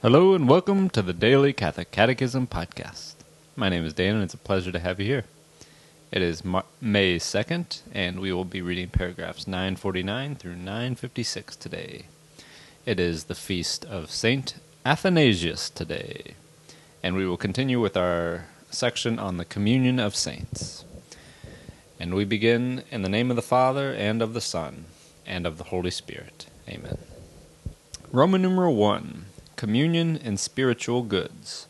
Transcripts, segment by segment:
Hello and welcome to the Daily Catholic Catechism Podcast. My name is Dan and it's a pleasure to have you here. It is May 2nd and we will be reading paragraphs 949 through 956 today. It is the feast of Saint Athanasius today, and we will continue with our section on the communion of saints. And we begin in the name of the Father and of the Son and of the Holy Spirit. Amen. Roman numeral 1 Communion in Spiritual Goods.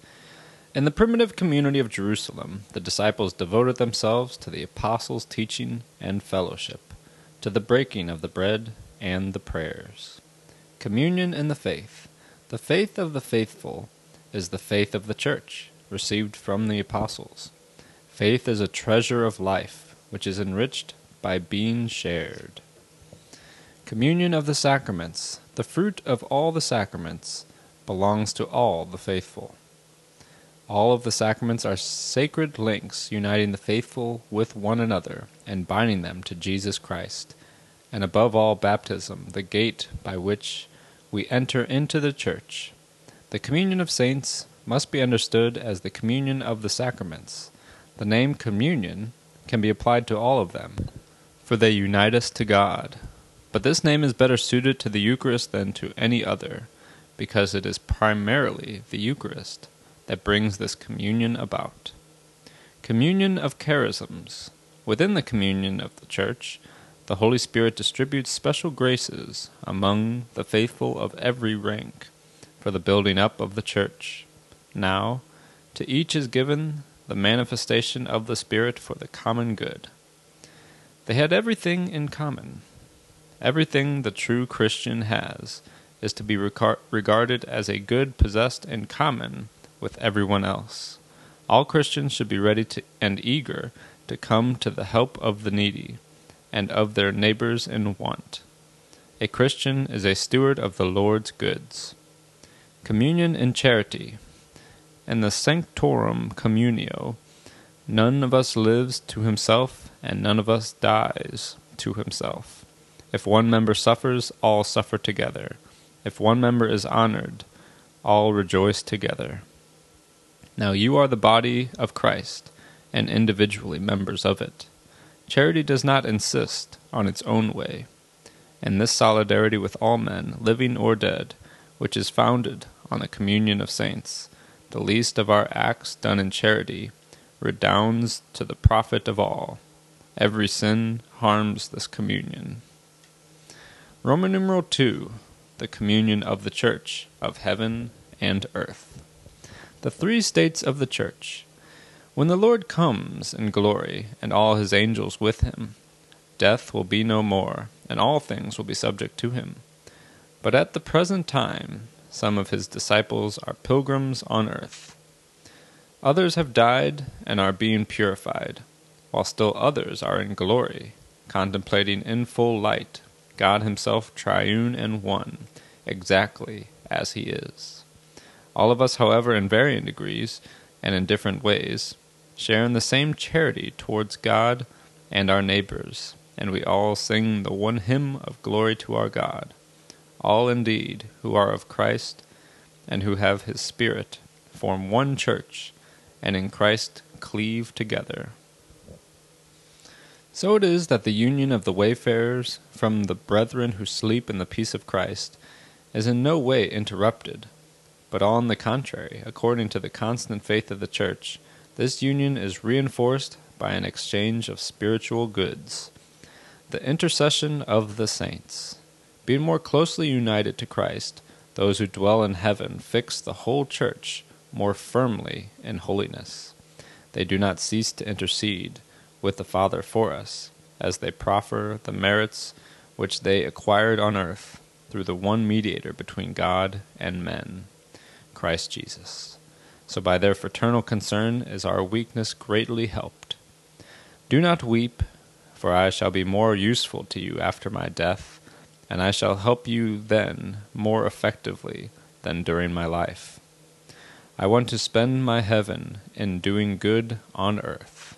In the primitive community of Jerusalem, the disciples devoted themselves to the apostles' teaching and fellowship, to the breaking of the bread and the prayers. Communion in the faith. The faith of the faithful is the faith of the church, received from the apostles. Faith is a treasure of life, which is enriched by being shared. Communion of the sacraments. The fruit of all the sacraments belongs to all the faithful. All of the sacraments are sacred links uniting the faithful with one another and binding them to Jesus Christ, and above all, baptism, the gate by which we enter into the church. The communion of saints must be understood as the communion of the sacraments. The name communion can be applied to all of them, for they unite us to God. But this name is better suited to the Eucharist than to any other, because it is primarily the Eucharist that brings this communion about. Communion of charisms. Within the communion of the Church, the Holy Spirit distributes special graces among the faithful of every rank for the building up of the Church. Now, to each is given the manifestation of the Spirit for the common good. They had everything in common. Everything the true Christian has is to be regarded as a good possessed in common with everyone else. All Christians should be ready to, and eager to come to the help of the needy and of their neighbors in want. A Christian is a steward of the Lord's goods. Communion and charity. In the Sanctorum Communio, none of us lives to himself, and none of us dies to himself. If one member suffers, all suffer together. If one member is honored, all rejoice together. Now you are the body of Christ, and individually members of it. Charity does not insist on its own way, and this solidarity with all men, living or dead, which is founded on the communion of saints, the least of our acts done in charity, redounds to the profit of all. Every sin harms this communion. Roman numeral 2 The communion of the Church, of heaven and earth. The three states of the Church. When the Lord comes in glory, and all his angels with him, death will be no more, and all things will be subject to him. But at the present time, some of his disciples are pilgrims on earth. Others have died and are being purified, while still others are in glory, contemplating in full light God Himself triune and one, exactly as He is. All of us, however, in varying degrees and in different ways, share in the same charity towards God and our neighbors, and we all sing the one hymn of glory to our God. All indeed who are of Christ and who have his Spirit form one church, and in Christ cleave together. So it is that the union of the wayfarers from the brethren who sleep in the peace of Christ is in no way interrupted, but on the contrary, according to the constant faith of the Church, this union is reinforced by an exchange of spiritual goods. The intercession of the saints. Being more closely united to Christ, those who dwell in heaven fix the whole church more firmly in holiness. They do not cease to intercede with the Father for us, as they proffer the merits which they acquired on earth through the one mediator between God and men, Christ Jesus. So by their fraternal concern is our weakness greatly helped. Do not weep, for I shall be more useful to you after my death, and I shall help you then more effectively than during my life. I want to spend my heaven in doing good on earth.